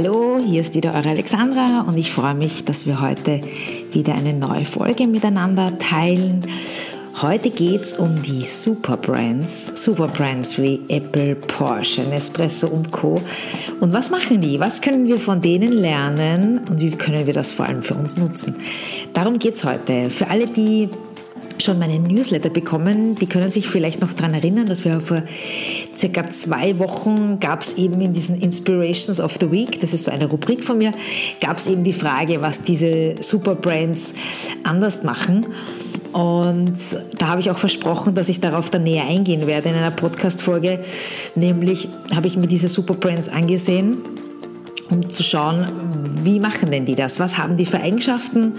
Hallo, hier ist wieder eure Alexandra und ich freue mich, dass wir heute wieder eine neue Folge miteinander teilen. Heute geht es um die Superbrands, Superbrands wie Apple, Porsche, Nespresso und Co. Und was machen die? Was können wir von denen lernen und wie können wir das vor allem für uns nutzen? Darum geht es heute. Für alle, die schon meinen Newsletter bekommen, die können sich vielleicht noch daran erinnern, dass wir vor circa zwei Wochen gab es eben in diesen Inspirations of the Week, das ist so eine Rubrik von mir, gab es eben die Frage, was diese Superbrands anders machen. Und da habe ich auch versprochen, dass ich darauf dann näher eingehen werde in einer Podcast-Folge. Nämlich habe ich mir diese Superbrands angesehen um zu schauen, wie machen denn die das? Was haben die für Eigenschaften?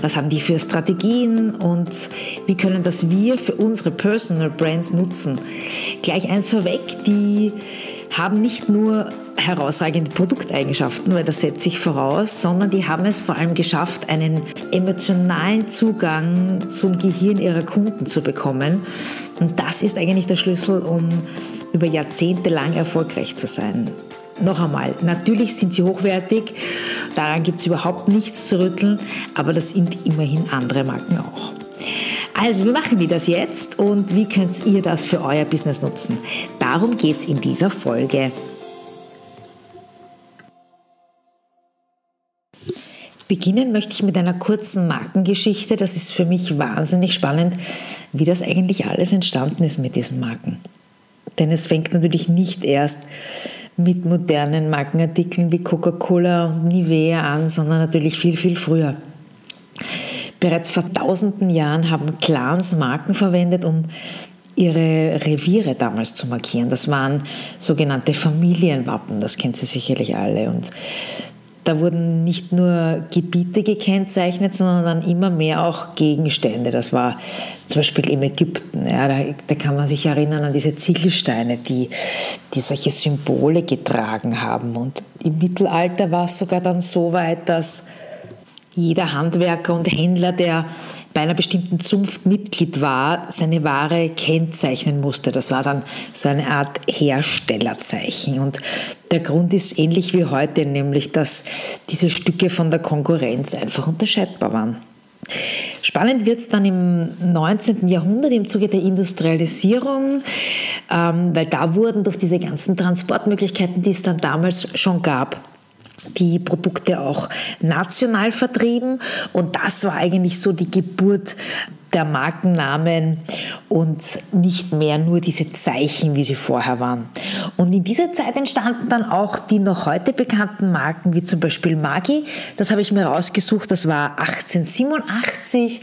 Was haben die für Strategien? Und wie können das wir für unsere Personal Brands nutzen? Gleich eins vorweg, die haben nicht nur herausragende Produkteigenschaften, weil das setzt sich voraus, sondern die haben es vor allem geschafft, einen emotionalen Zugang zum Gehirn ihrer Kunden zu bekommen. Und das ist eigentlich der Schlüssel, um über Jahrzehnte lang erfolgreich zu sein. Noch einmal, natürlich sind sie hochwertig, daran gibt es überhaupt nichts zu rütteln, aber das sind immerhin andere Marken auch. Also, wie machen wir das jetzt und wie könnt ihr das für euer Business nutzen? Darum geht es in dieser Folge. Beginnen möchte ich mit einer kurzen Markengeschichte. Das ist für mich wahnsinnig spannend, wie das eigentlich alles entstanden ist mit diesen Marken. Denn es fängt natürlich nicht erst mit modernen Markenartikeln wie Coca-Cola und Nivea an, sondern natürlich viel, viel früher. Bereits vor tausenden Jahren haben Clans Marken verwendet, um ihre Reviere damals zu markieren. Das waren sogenannte Familienwappen, das kennt Sie sicherlich alle. Und da wurden nicht nur Gebiete gekennzeichnet, sondern dann immer mehr auch Gegenstände. Das war zum Beispiel im Ägypten. Ja, da, da, kann man sich erinnern an diese Ziegelsteine, die, die solche Symbole getragen haben. Und im Mittelalter war es sogar dann so weit, dass jeder Handwerker und Händler, der bei einer bestimmten Zunft Mitglied war, seine Ware kennzeichnen musste. Das war dann so eine Art Herstellerzeichen. Und der Grund ist ähnlich wie heute, nämlich dass diese Stücke von der Konkurrenz einfach unterscheidbar waren. Spannend wird es dann im 19. Jahrhundert im Zuge der Industrialisierung, ähm, weil da wurden durch diese ganzen Transportmöglichkeiten, die es dann damals schon gab, die Produkte auch national vertrieben. Und das war eigentlich so die Geburt der Markennamen und nicht mehr nur diese Zeichen, wie sie vorher waren. Und in dieser Zeit entstanden dann auch die noch heute bekannten Marken, wie zum Beispiel Magi. Das habe ich mir rausgesucht, das war 1887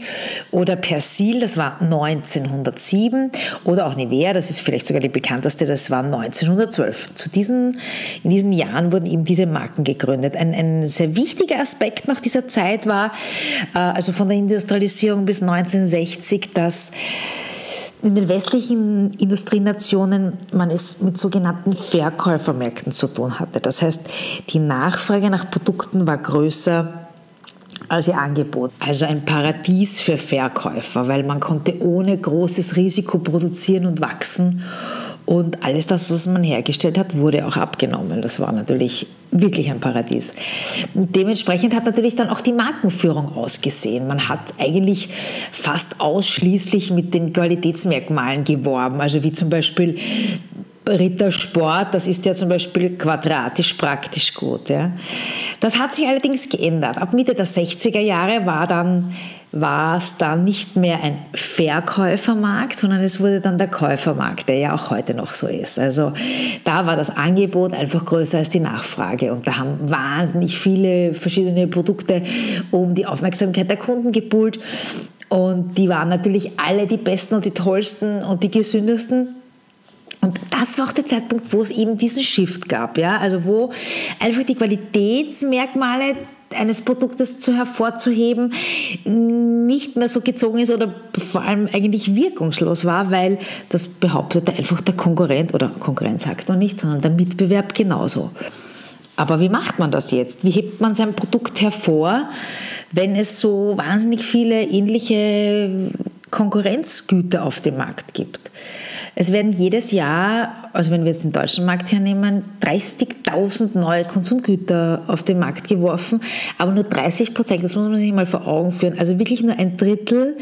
oder Persil, das war 1907 oder auch Nivea, das ist vielleicht sogar die bekannteste, das war 1912. Zu diesen, in diesen Jahren wurden eben diese Marken gegründet. Ein, ein sehr wichtiger Aspekt nach dieser Zeit war, äh, also von der Industrialisierung bis 1960, 1960, dass in den westlichen Industrienationen man es mit sogenannten Verkäufermärkten zu tun hatte. Das heißt, die Nachfrage nach Produkten war größer als ihr Angebot. Also ein Paradies für Verkäufer, weil man konnte ohne großes Risiko produzieren und wachsen und alles das, was man hergestellt hat, wurde auch abgenommen. Das war natürlich wirklich ein Paradies. Dementsprechend hat natürlich dann auch die Markenführung ausgesehen. Man hat eigentlich fast ausschließlich mit den Qualitätsmerkmalen geworben, also wie zum Beispiel Rittersport, das ist ja zum Beispiel quadratisch praktisch gut. Ja. Das hat sich allerdings geändert. Ab Mitte der 60er Jahre war dann war es dann nicht mehr ein Verkäufermarkt, sondern es wurde dann der Käufermarkt, der ja auch heute noch so ist. Also da war das Angebot einfach größer als die Nachfrage und da haben wahnsinnig viele verschiedene Produkte um die Aufmerksamkeit der Kunden gepult und die waren natürlich alle die besten und die tollsten und die gesündesten. Und das war auch der Zeitpunkt, wo es eben diesen Shift gab, ja, also wo einfach die Qualitätsmerkmale eines Produktes zu hervorzuheben, nicht mehr so gezogen ist oder vor allem eigentlich wirkungslos war, weil das behauptete einfach der Konkurrent oder Konkurrent sagt man nicht, sondern der Mitbewerb genauso. Aber wie macht man das jetzt? Wie hebt man sein Produkt hervor, wenn es so wahnsinnig viele ähnliche Konkurrenzgüter auf dem Markt gibt? Es werden jedes Jahr, also wenn wir jetzt den deutschen Markt hernehmen, 30.000 neue Konsumgüter auf den Markt geworfen, aber nur 30 Prozent, das muss man sich mal vor Augen führen, also wirklich nur ein Drittel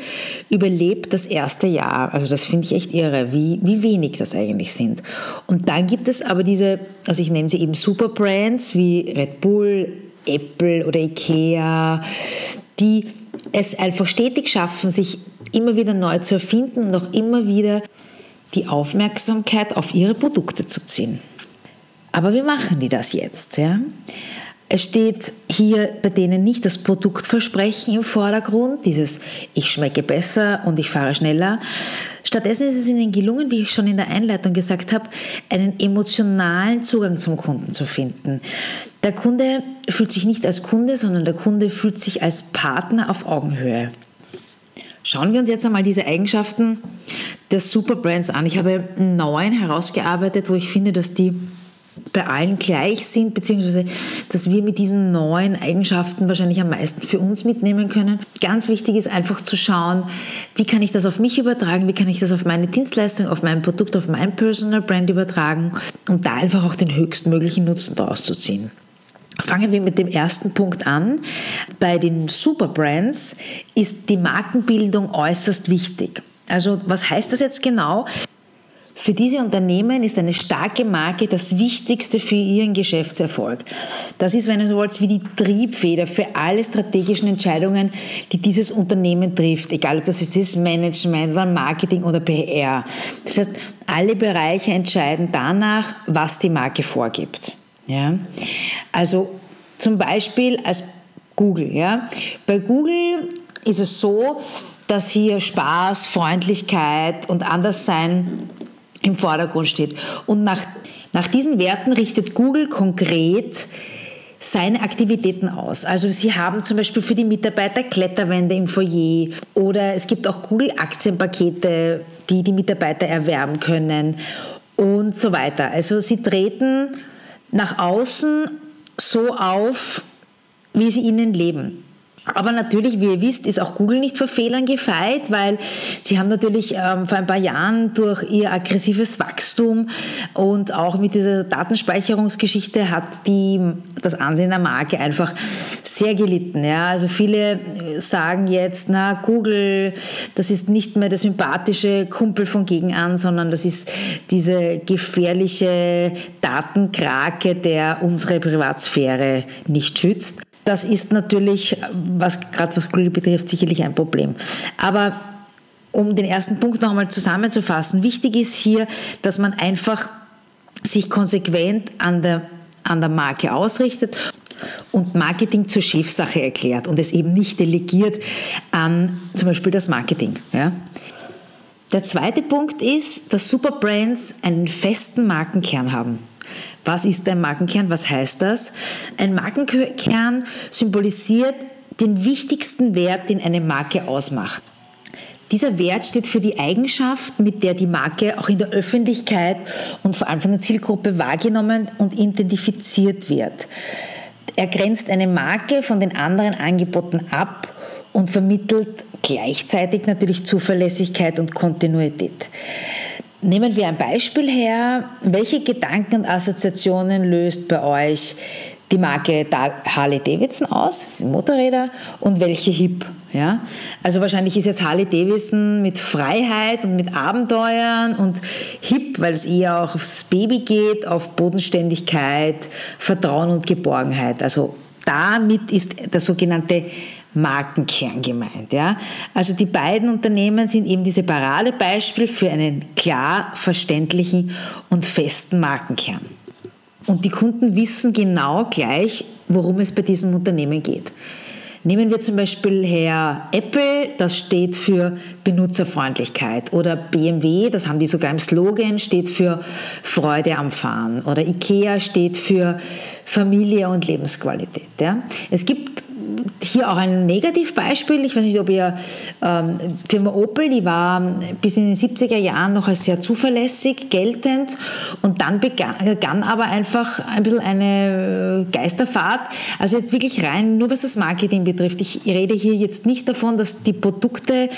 überlebt das erste Jahr. Also das finde ich echt irre, wie, wie wenig das eigentlich sind. Und dann gibt es aber diese, also ich nenne sie eben Superbrands wie Red Bull, Apple oder Ikea, die es einfach stetig schaffen, sich immer wieder neu zu erfinden und auch immer wieder die Aufmerksamkeit auf ihre Produkte zu ziehen. Aber wie machen die das jetzt? Ja? Es steht hier bei denen nicht das Produktversprechen im Vordergrund, dieses ich schmecke besser und ich fahre schneller. Stattdessen ist es ihnen gelungen, wie ich schon in der Einleitung gesagt habe, einen emotionalen Zugang zum Kunden zu finden. Der Kunde fühlt sich nicht als Kunde, sondern der Kunde fühlt sich als Partner auf Augenhöhe. Schauen wir uns jetzt einmal diese Eigenschaften der Superbrands an. Ich habe neun herausgearbeitet, wo ich finde, dass die bei allen gleich sind, beziehungsweise dass wir mit diesen neuen Eigenschaften wahrscheinlich am meisten für uns mitnehmen können. Ganz wichtig ist einfach zu schauen, wie kann ich das auf mich übertragen, wie kann ich das auf meine Dienstleistung, auf mein Produkt, auf mein Personal Brand übertragen und da einfach auch den höchstmöglichen Nutzen daraus zu ziehen. Fangen wir mit dem ersten Punkt an. Bei den Superbrands ist die Markenbildung äußerst wichtig. Also was heißt das jetzt genau? Für diese Unternehmen ist eine starke Marke das Wichtigste für ihren Geschäftserfolg. Das ist, wenn du so wollt, wie die Triebfeder für alle strategischen Entscheidungen, die dieses Unternehmen trifft, egal ob das ist das Management Marketing oder PR. Das heißt, alle Bereiche entscheiden danach, was die Marke vorgibt. Ja? Also zum Beispiel als Google. Ja? Bei Google ist es so, dass hier Spaß, Freundlichkeit und Anderssein im Vordergrund steht. Und nach, nach diesen Werten richtet Google konkret seine Aktivitäten aus. Also sie haben zum Beispiel für die Mitarbeiter Kletterwände im Foyer oder es gibt auch Google-Aktienpakete, die die Mitarbeiter erwerben können und so weiter. Also sie treten nach außen so auf, wie sie innen leben. Aber natürlich, wie ihr wisst, ist auch Google nicht vor Fehlern gefeit, weil sie haben natürlich ähm, vor ein paar Jahren durch ihr aggressives Wachstum und auch mit dieser Datenspeicherungsgeschichte hat die, das Ansehen der Marke einfach sehr gelitten. Ja. Also viele sagen jetzt, na, Google, das ist nicht mehr der sympathische Kumpel von Gegenan, sondern das ist diese gefährliche Datenkrake, der unsere Privatsphäre nicht schützt. Das ist natürlich, was gerade was Google betrifft, sicherlich ein Problem. Aber um den ersten Punkt noch einmal zusammenzufassen, wichtig ist hier, dass man einfach sich konsequent an der, an der Marke ausrichtet und Marketing zur Chefsache erklärt und es eben nicht delegiert an zum Beispiel das Marketing. Ja. Der zweite Punkt ist, dass Superbrands einen festen Markenkern haben. Was ist ein Markenkern? Was heißt das? Ein Markenkern symbolisiert den wichtigsten Wert, den eine Marke ausmacht. Dieser Wert steht für die Eigenschaft, mit der die Marke auch in der Öffentlichkeit und vor allem von der Zielgruppe wahrgenommen und identifiziert wird. Er grenzt eine Marke von den anderen Angeboten ab und vermittelt gleichzeitig natürlich Zuverlässigkeit und Kontinuität. Nehmen wir ein Beispiel her. Welche Gedanken und Assoziationen löst bei euch die Marke Harley Davidson aus, die Motorräder, und welche Hip? Ja? Also wahrscheinlich ist jetzt Harley Davidson mit Freiheit und mit Abenteuern und Hip, weil es eher auch aufs Baby geht, auf Bodenständigkeit, Vertrauen und Geborgenheit. Also damit ist der sogenannte Markenkern gemeint. Ja? Also die beiden Unternehmen sind eben diese Paradebeispiel für einen klar verständlichen und festen Markenkern. Und die Kunden wissen genau gleich, worum es bei diesem Unternehmen geht. Nehmen wir zum Beispiel her Apple, das steht für Benutzerfreundlichkeit. Oder BMW, das haben die sogar im Slogan, steht für Freude am Fahren. Oder IKEA steht für Familie und Lebensqualität. Ja? Es gibt hier auch ein Negativbeispiel. Ich weiß nicht, ob ihr ähm, Firma Opel, die war bis in den 70er Jahren noch als sehr zuverlässig geltend und dann begann, begann aber einfach ein bisschen eine äh, Geisterfahrt. Also jetzt wirklich rein, nur was das Marketing betrifft. Ich rede hier jetzt nicht davon, dass die Produkte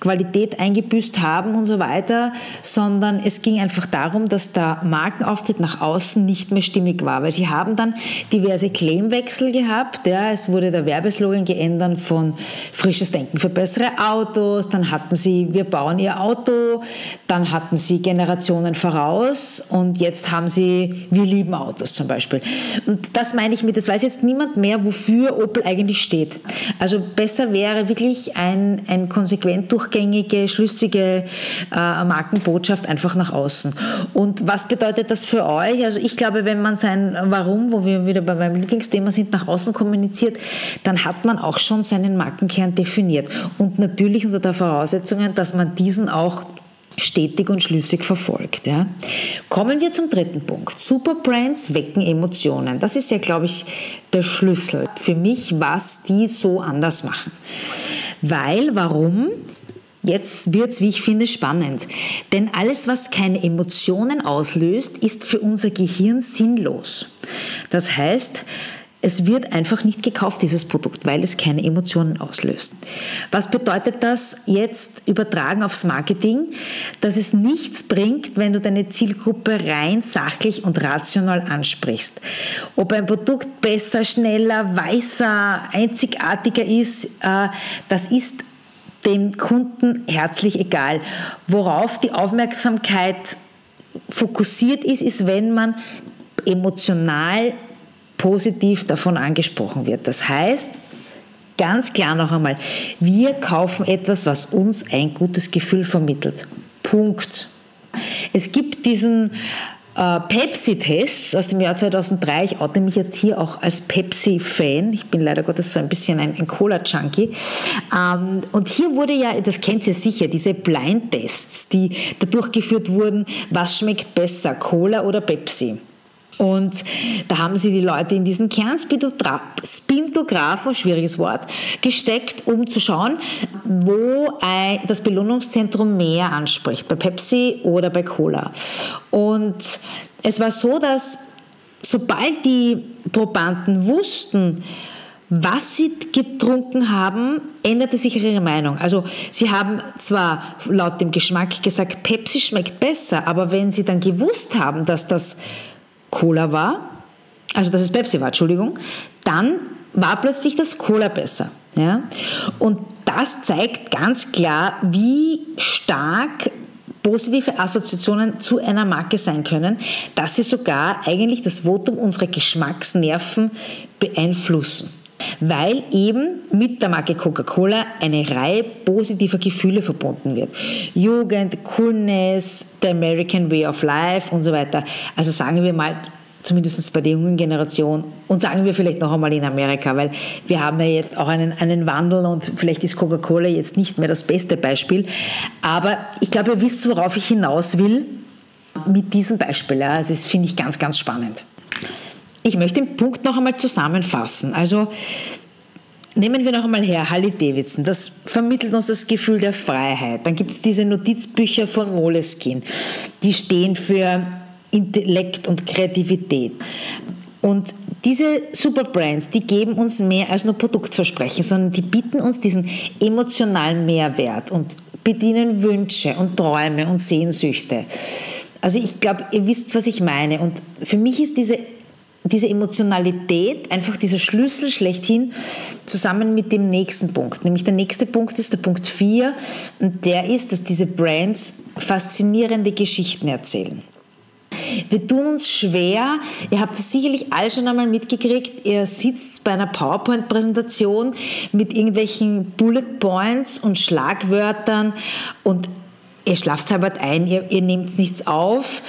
Qualität eingebüßt haben und so weiter, sondern es ging einfach darum, dass der Markenauftritt nach außen nicht mehr stimmig war, weil sie haben dann diverse Claimwechsel gehabt. Ja, es wurde der Werbeslogan geändert von frisches Denken für bessere Autos, dann hatten sie wir bauen ihr Auto, dann hatten sie Generationen voraus und jetzt haben sie wir lieben Autos zum Beispiel. Und das meine ich mit, das weiß jetzt niemand mehr, wofür Opel eigentlich steht. Also besser wäre wirklich ein, ein konsequent durchgängige, schlüssige äh, Markenbotschaft einfach nach außen. Und was bedeutet das für euch? Also ich glaube, wenn man sein Warum, wo wir wieder bei meinem Lieblingsthema sind, nach außen kommuniziert, dann hat man auch schon seinen Markenkern definiert. Und natürlich unter der Voraussetzung, dass man diesen auch stetig und schlüssig verfolgt. Ja. Kommen wir zum dritten Punkt. Superbrands wecken Emotionen. Das ist ja, glaube ich, der Schlüssel für mich, was die so anders machen. Weil, warum? Jetzt wird es, wie ich finde, spannend. Denn alles, was keine Emotionen auslöst, ist für unser Gehirn sinnlos. Das heißt, es wird einfach nicht gekauft, dieses Produkt, weil es keine Emotionen auslöst. Was bedeutet das jetzt übertragen aufs Marketing? Dass es nichts bringt, wenn du deine Zielgruppe rein sachlich und rational ansprichst. Ob ein Produkt besser, schneller, weißer, einzigartiger ist, äh, das ist dem Kunden herzlich egal. Worauf die Aufmerksamkeit fokussiert ist, ist, wenn man emotional positiv davon angesprochen wird. Das heißt, ganz klar noch einmal, wir kaufen etwas, was uns ein gutes Gefühl vermittelt. Punkt. Es gibt diesen äh, Pepsi-Tests aus dem Jahr 2003. Ich oute mich jetzt hier auch als Pepsi-Fan. Ich bin leider Gottes so ein bisschen ein, ein Cola-Junkie. Ähm, und hier wurde ja, das kennt ihr sicher, diese Blind-Tests, die da durchgeführt wurden, was schmeckt besser, Cola oder Pepsi. Und da haben sie die Leute in diesen Kernspintographen, schwieriges Wort, gesteckt, um zu schauen, wo das Belohnungszentrum mehr anspricht, bei Pepsi oder bei Cola. Und es war so, dass sobald die Probanden wussten, was sie getrunken haben, änderte sich ihre Meinung. Also sie haben zwar laut dem Geschmack gesagt, Pepsi schmeckt besser, aber wenn sie dann gewusst haben, dass das Cola war, also dass es Pepsi war, Entschuldigung, dann war plötzlich das Cola besser. Ja? Und das zeigt ganz klar, wie stark positive Assoziationen zu einer Marke sein können, dass sie sogar eigentlich das Votum unserer Geschmacksnerven beeinflussen. Weil eben mit der Marke Coca-Cola eine Reihe positiver Gefühle verbunden wird. Jugend, Coolness, the American Way of Life und so weiter. Also sagen wir mal, zumindest bei der jungen Generation und sagen wir vielleicht noch einmal in Amerika, weil wir haben ja jetzt auch einen, einen Wandel und vielleicht ist Coca-Cola jetzt nicht mehr das beste Beispiel. Aber ich glaube, ihr wisst, worauf ich hinaus will mit diesem Beispiel. Also das finde ich ganz, ganz spannend. Ich möchte den Punkt noch einmal zusammenfassen. Also Nehmen wir noch einmal her, Harley Davidson, das vermittelt uns das Gefühl der Freiheit. Dann gibt es diese Notizbücher von Moleskine, die stehen für Intellekt und Kreativität. Und diese Superbrands, die geben uns mehr als nur Produktversprechen, sondern die bieten uns diesen emotionalen Mehrwert und bedienen Wünsche und Träume und Sehnsüchte. Also ich glaube, ihr wisst, was ich meine. Und für mich ist diese, diese Emotionalität einfach dieser Schlüssel schlechthin zusammen mit dem nächsten Punkt. Nämlich der nächste Punkt ist der Punkt 4 und der ist, dass diese Brands faszinierende Geschichten erzählen. Wir tun uns schwer, ihr habt es sicherlich alle schon einmal mitgekriegt, ihr sitzt bei einer PowerPoint-Präsentation mit irgendwelchen Bullet Points und Schlagwörtern und ihr schlaft halbert ein, ihr, ihr nehmt nichts auf,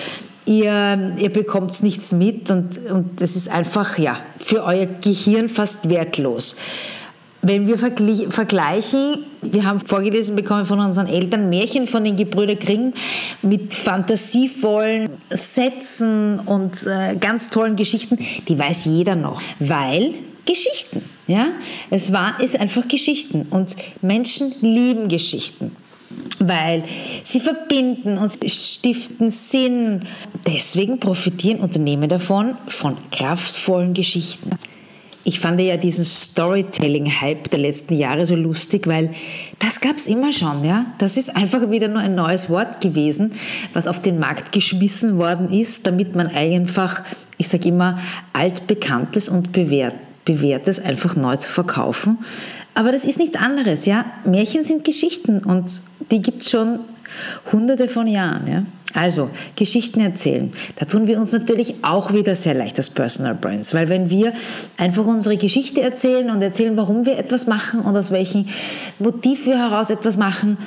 ihr, ihr bekommt nichts mit und, und das ist einfach ja, für euer Gehirn fast wertlos. Wenn wir vergleichen, wir haben vorgelesen bekommen von unseren Eltern Märchen von den Gebrüder Grimm mit fantasievollen Sätzen und äh, ganz tollen Geschichten, die weiß jeder noch, weil Geschichten. Ja? Es war, ist einfach Geschichten. Und Menschen lieben Geschichten weil sie verbinden und stiften Sinn. Deswegen profitieren Unternehmen davon von kraftvollen Geschichten. Ich fand ja diesen Storytelling-Hype der letzten Jahre so lustig, weil das gab es immer schon. Ja? Das ist einfach wieder nur ein neues Wort gewesen, was auf den Markt geschmissen worden ist, damit man einfach, ich sage immer, altbekanntes und bewährt, bewährtes einfach neu zu verkaufen. Aber das ist nichts anderes. Ja? Märchen sind Geschichten und die gibt es schon hunderte von Jahren. Ja? Also, Geschichten erzählen. Da tun wir uns natürlich auch wieder sehr leicht als Personal Brands, weil wenn wir einfach unsere Geschichte erzählen und erzählen, warum wir etwas machen und aus welchem Motiv wir heraus etwas machen,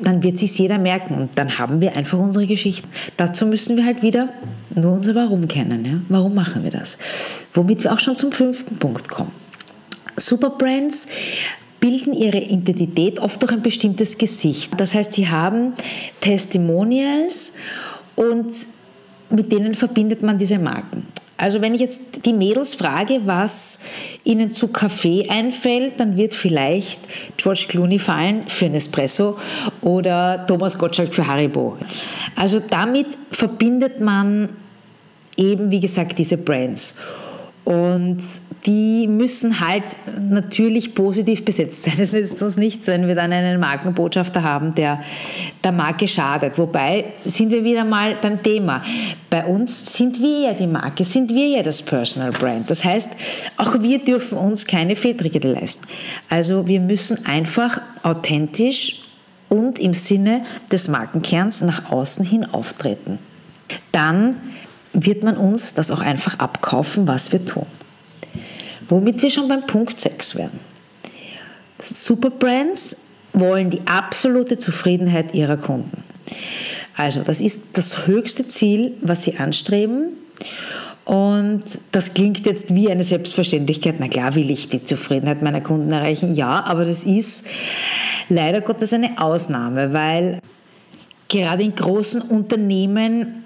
dann wird sich jeder merken und dann haben wir einfach unsere Geschichte. Dazu müssen wir halt wieder nur unser Warum kennen. Ja? Warum machen wir das? Womit wir auch schon zum fünften Punkt kommen. Superbrands bilden ihre Identität oft durch ein bestimmtes Gesicht. Das heißt, sie haben Testimonials und mit denen verbindet man diese Marken. Also wenn ich jetzt die Mädels frage, was ihnen zu Kaffee einfällt, dann wird vielleicht George Clooney fallen für ein Espresso oder Thomas Gottschalk für Haribo. Also damit verbindet man eben, wie gesagt, diese Brands. Und die müssen halt natürlich positiv besetzt sein. Es nützt uns nichts, wenn wir dann einen Markenbotschafter haben, der der Marke schadet. Wobei sind wir wieder mal beim Thema. Bei uns sind wir ja die Marke, sind wir ja das Personal Brand. Das heißt, auch wir dürfen uns keine Fehltritte leisten. Also wir müssen einfach authentisch und im Sinne des Markenkerns nach außen hin auftreten. Dann wird man uns das auch einfach abkaufen, was wir tun. Womit wir schon beim Punkt 6 werden. Superbrands wollen die absolute Zufriedenheit ihrer Kunden. Also das ist das höchste Ziel, was sie anstreben. Und das klingt jetzt wie eine Selbstverständlichkeit. Na klar will ich die Zufriedenheit meiner Kunden erreichen. Ja, aber das ist leider Gottes eine Ausnahme, weil gerade in großen Unternehmen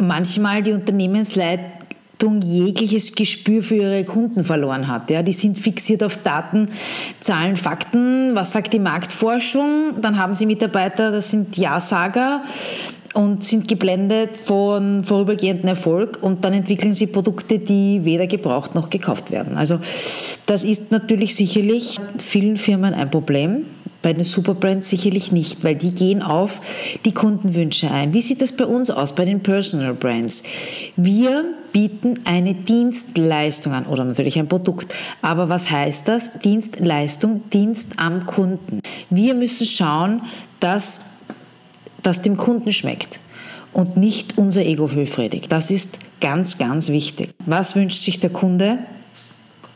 manchmal die Unternehmensleitung jegliches Gespür für ihre Kunden verloren hat. Ja, die sind fixiert auf Daten, Zahlen, Fakten. Was sagt die Marktforschung? Dann haben sie Mitarbeiter, das sind Ja-Sager und sind geblendet von vorübergehendem Erfolg und dann entwickeln sie Produkte, die weder gebraucht noch gekauft werden. Also das ist natürlich sicherlich vielen Firmen ein Problem. Bei den Superbrands sicherlich nicht, weil die gehen auf die Kundenwünsche ein. Wie sieht das bei uns aus, bei den Personal Brands? Wir bieten eine Dienstleistung an oder natürlich ein Produkt. Aber was heißt das? Dienstleistung, Dienst am Kunden. Wir müssen schauen, dass das dem Kunden schmeckt und nicht unser Ego befriedigt. Das ist ganz, ganz wichtig. Was wünscht sich der Kunde?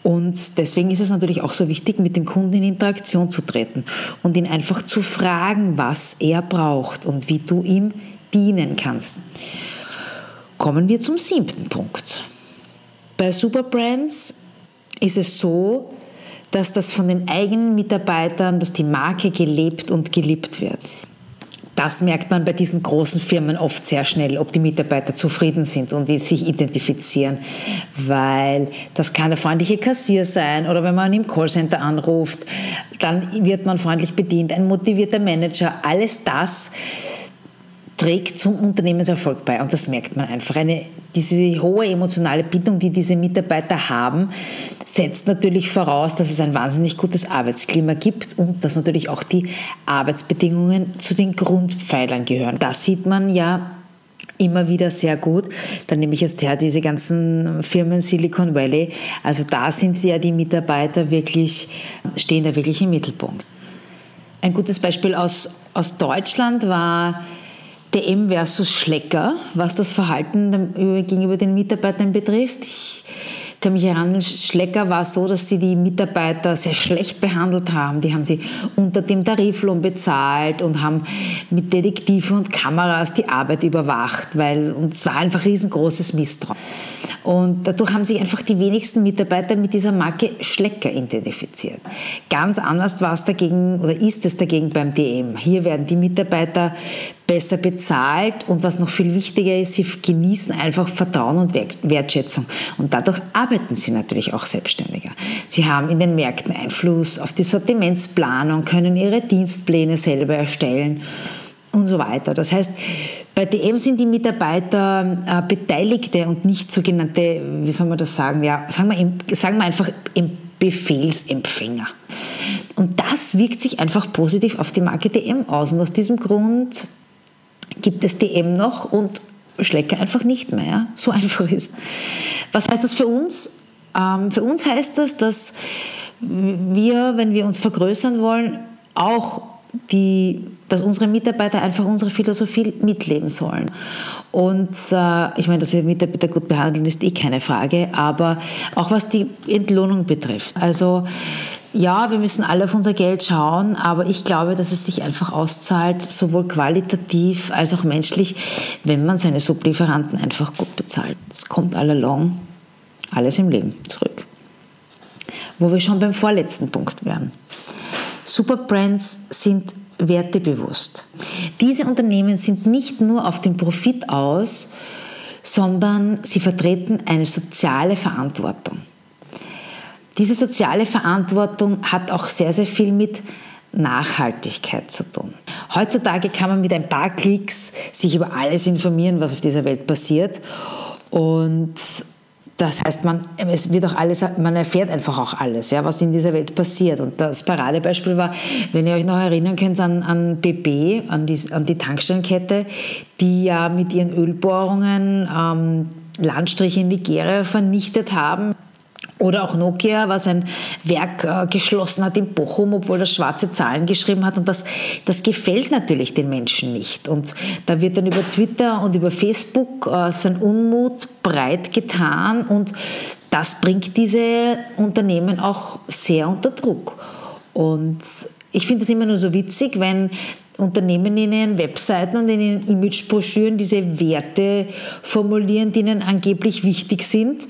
Und deswegen ist es natürlich auch so wichtig, mit dem Kunden in Interaktion zu treten und ihn einfach zu fragen, was er braucht und wie du ihm dienen kannst. Kommen wir zum siebten Punkt. Bei Superbrands ist es so, dass das von den eigenen Mitarbeitern, dass die Marke gelebt und geliebt wird. Das merkt man bei diesen großen Firmen oft sehr schnell, ob die Mitarbeiter zufrieden sind und die sich identifizieren, weil das kann der freundliche Kassier sein oder wenn man im Callcenter anruft, dann wird man freundlich bedient, ein motivierter Manager, alles das trägt zum Unternehmenserfolg bei und das merkt man einfach. Eine, diese hohe emotionale Bindung, die diese Mitarbeiter haben, setzt natürlich voraus, dass es ein wahnsinnig gutes Arbeitsklima gibt und dass natürlich auch die Arbeitsbedingungen zu den Grundpfeilern gehören. Das sieht man ja immer wieder sehr gut. Dann nehme ich jetzt her diese ganzen Firmen Silicon Valley. Also da sind ja die Mitarbeiter wirklich, stehen da wirklich im Mittelpunkt. Ein gutes Beispiel aus, aus Deutschland war DM versus Schlecker, was das Verhalten gegenüber den Mitarbeitern betrifft. Ich kann mich erinnern, Schlecker war so, dass sie die Mitarbeiter sehr schlecht behandelt haben. Die haben sie unter dem Tariflohn bezahlt und haben mit Detektiven und Kameras die Arbeit überwacht, weil es war einfach riesengroßes Misstrauen. Und dadurch haben sich einfach die wenigsten Mitarbeiter mit dieser Marke Schlecker identifiziert. Ganz anders war es dagegen oder ist es dagegen beim DM. Hier werden die Mitarbeiter besser bezahlt und was noch viel wichtiger ist, sie genießen einfach Vertrauen und Wertschätzung und dadurch arbeiten sie natürlich auch selbstständiger. Sie haben in den Märkten Einfluss auf die Sortimentsplanung, können ihre Dienstpläne selber erstellen und so weiter. Das heißt, bei DM sind die Mitarbeiter äh, Beteiligte und nicht sogenannte, wie soll man das sagen, ja, sagen wir, sagen wir einfach Befehlsempfänger. Und das wirkt sich einfach positiv auf die Marke DM aus. Und aus diesem Grund gibt es DM noch und Schlecker einfach nicht mehr. So einfach ist. Was heißt das für uns? Ähm, für uns heißt das, dass wir, wenn wir uns vergrößern wollen, auch die, dass unsere Mitarbeiter einfach unsere Philosophie mitleben sollen. Und äh, ich meine, dass wir Mitarbeiter gut behandeln, ist eh keine Frage, aber auch was die Entlohnung betrifft. Also ja, wir müssen alle auf unser Geld schauen, aber ich glaube, dass es sich einfach auszahlt, sowohl qualitativ als auch menschlich, wenn man seine Sublieferanten einfach gut bezahlt. Es kommt all along alles im Leben zurück. Wo wir schon beim vorletzten Punkt wären. Superbrands sind wertebewusst. Diese Unternehmen sind nicht nur auf den Profit aus, sondern sie vertreten eine soziale Verantwortung. Diese soziale Verantwortung hat auch sehr, sehr viel mit Nachhaltigkeit zu tun. Heutzutage kann man mit ein paar Klicks sich über alles informieren, was auf dieser Welt passiert. Und das heißt, man, es wird auch alles, man erfährt einfach auch alles, ja, was in dieser Welt passiert. Und das Paradebeispiel war, wenn ihr euch noch erinnern könnt, an, an BP, an die, an die Tankstellenkette, die ja mit ihren Ölbohrungen ähm, Landstriche in Nigeria vernichtet haben. Oder auch Nokia, was ein Werk äh, geschlossen hat in Bochum, obwohl das schwarze Zahlen geschrieben hat. Und das, das gefällt natürlich den Menschen nicht. Und da wird dann über Twitter und über Facebook äh, sein Unmut breit getan. Und das bringt diese Unternehmen auch sehr unter Druck. Und ich finde es immer nur so witzig, wenn Unternehmen in ihren Webseiten und in ihren Imagebroschüren diese Werte formulieren, die ihnen angeblich wichtig sind,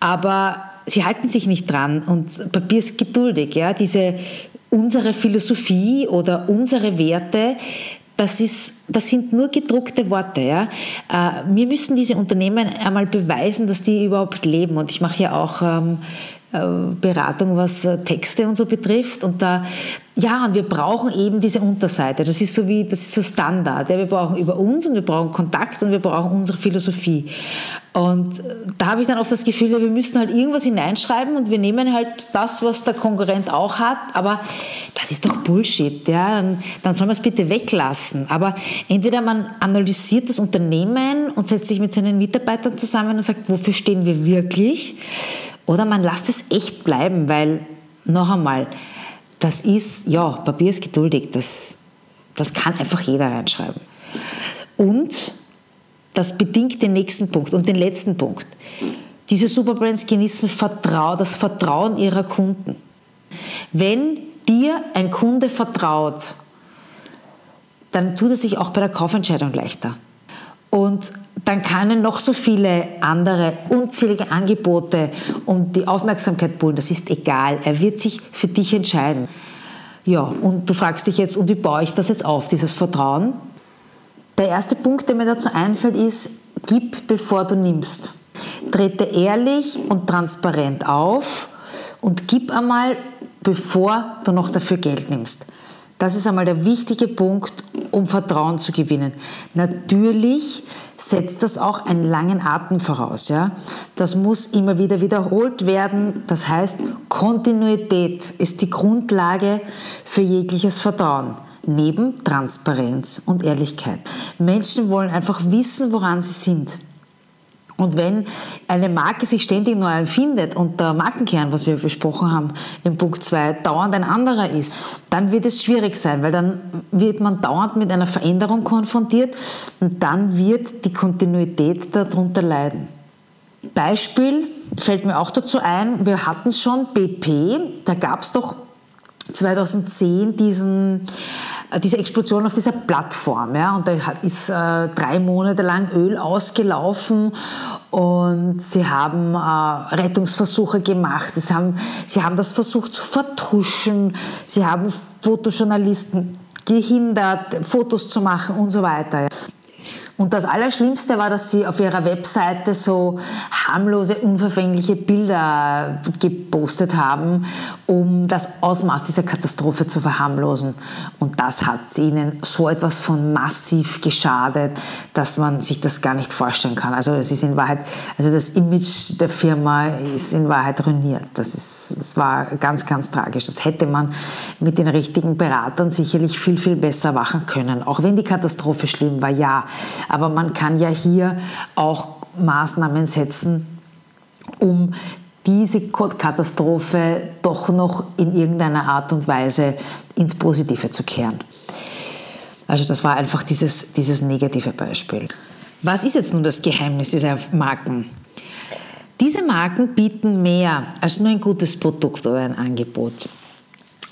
aber sie halten sich nicht dran und Papier ist geduldig. Ja? Diese, unsere Philosophie oder unsere Werte, das, ist, das sind nur gedruckte Worte. Ja? Äh, mir müssen diese Unternehmen einmal beweisen, dass die überhaupt leben. Und ich mache ja auch ähm, äh, Beratung, was äh, Texte und so betrifft. Und da, ja, und wir brauchen eben diese Unterseite. Das ist so wie, das ist so Standard. Ja, wir brauchen über uns und wir brauchen Kontakt und wir brauchen unsere Philosophie. Und äh, da habe ich dann oft das Gefühl, ja, wir müssen halt irgendwas hineinschreiben und wir nehmen halt das, was der Konkurrent auch hat. Aber das ist doch Bullshit. Ja? Dann, dann soll man es bitte weglassen. Aber entweder man analysiert das Unternehmen und setzt sich mit seinen Mitarbeitern zusammen und sagt, wofür stehen wir wirklich? Oder man lässt es echt bleiben, weil, noch einmal, das ist, ja, Papier ist geduldig, das, das kann einfach jeder reinschreiben. Und das bedingt den nächsten Punkt und den letzten Punkt. Diese Superbrands genießen Vertrauen, das Vertrauen ihrer Kunden. Wenn dir ein Kunde vertraut, dann tut er sich auch bei der Kaufentscheidung leichter. Und dann können noch so viele andere unzählige Angebote um die Aufmerksamkeit pullen. Das ist egal. Er wird sich für dich entscheiden. Ja, und du fragst dich jetzt, und wie baue ich das jetzt auf, dieses Vertrauen? Der erste Punkt, der mir dazu einfällt, ist, gib bevor du nimmst. Trete ehrlich und transparent auf und gib einmal, bevor du noch dafür Geld nimmst. Das ist einmal der wichtige Punkt, um Vertrauen zu gewinnen. Natürlich setzt das auch einen langen Atem voraus. Ja? Das muss immer wieder wiederholt werden. Das heißt, Kontinuität ist die Grundlage für jegliches Vertrauen. Neben Transparenz und Ehrlichkeit. Menschen wollen einfach wissen, woran sie sind. Und wenn eine Marke sich ständig neu erfindet und der Markenkern, was wir besprochen haben in Punkt 2, dauernd ein anderer ist, dann wird es schwierig sein, weil dann wird man dauernd mit einer Veränderung konfrontiert und dann wird die Kontinuität darunter leiden. Beispiel fällt mir auch dazu ein, wir hatten es schon, BP, da gab es doch 2010 diesen diese Explosion auf dieser Plattform. Ja, und da ist äh, drei Monate lang Öl ausgelaufen und sie haben äh, Rettungsversuche gemacht. Sie haben, sie haben das versucht zu vertuschen. Sie haben Fotojournalisten gehindert, Fotos zu machen und so weiter. Und das Allerschlimmste war, dass sie auf ihrer Webseite so harmlose, unverfängliche Bilder gepostet haben, um das Ausmaß dieser Katastrophe zu verharmlosen. Und das hat ihnen so etwas von massiv geschadet, dass man sich das gar nicht vorstellen kann. Also es ist in Wahrheit, also das Image der Firma ist in Wahrheit ruiniert. Das, ist, das war ganz, ganz tragisch. Das hätte man mit den richtigen Beratern sicherlich viel, viel besser machen können. Auch wenn die Katastrophe schlimm war, ja. Aber man kann ja hier auch Maßnahmen setzen, um diese Katastrophe doch noch in irgendeiner Art und Weise ins Positive zu kehren. Also das war einfach dieses, dieses negative Beispiel. Was ist jetzt nun das Geheimnis dieser Marken? Diese Marken bieten mehr als nur ein gutes Produkt oder ein Angebot.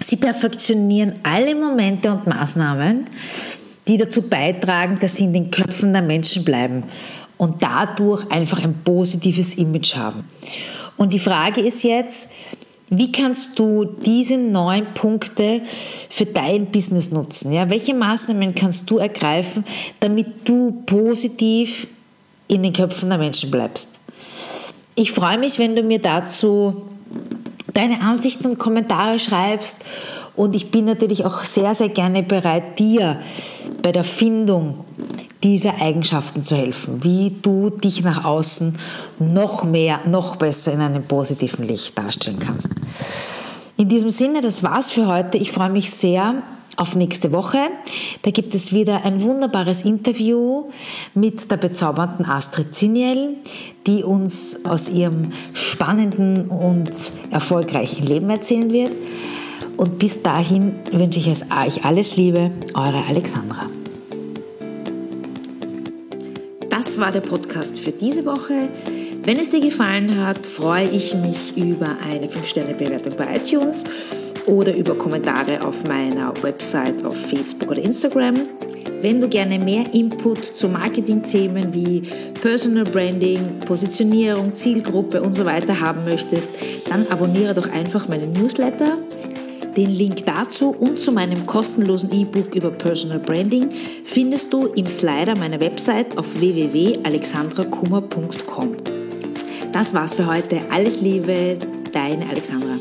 Sie perfektionieren alle Momente und Maßnahmen, die dazu beitragen, dass sie in den Köpfen der Menschen bleiben und dadurch einfach ein positives Image haben. Und die Frage ist jetzt, wie kannst du diese neun Punkte für dein Business nutzen? Ja, welche Maßnahmen kannst du ergreifen, damit du positiv in den Köpfen der Menschen bleibst? Ich freue mich, wenn du mir dazu deine Ansichten und Kommentare schreibst und ich bin natürlich auch sehr, sehr gerne bereit, dir bei der Findung dieser Eigenschaften zu helfen, wie du dich nach außen noch mehr, noch besser in einem positiven Licht darstellen kannst. In diesem Sinne, das war's für heute. Ich freue mich sehr auf nächste Woche. Da gibt es wieder ein wunderbares Interview mit der bezaubernden Astrid Ziniel, die uns aus ihrem spannenden und erfolgreichen Leben erzählen wird. Und bis dahin wünsche ich euch alles Liebe, eure Alexandra. Das war der Podcast für diese Woche. Wenn es dir gefallen hat, freue ich mich über eine 5-Sterne-Bewertung bei iTunes oder über Kommentare auf meiner Website, auf Facebook oder Instagram. Wenn du gerne mehr Input zu Marketing-Themen wie Personal Branding, Positionierung, Zielgruppe und so weiter haben möchtest, dann abonniere doch einfach meinen Newsletter. Den Link dazu und zu meinem kostenlosen E-Book über Personal Branding findest du im Slider meiner Website auf www.alexandrakummer.com. Das war's für heute. Alles Liebe, deine Alexandra.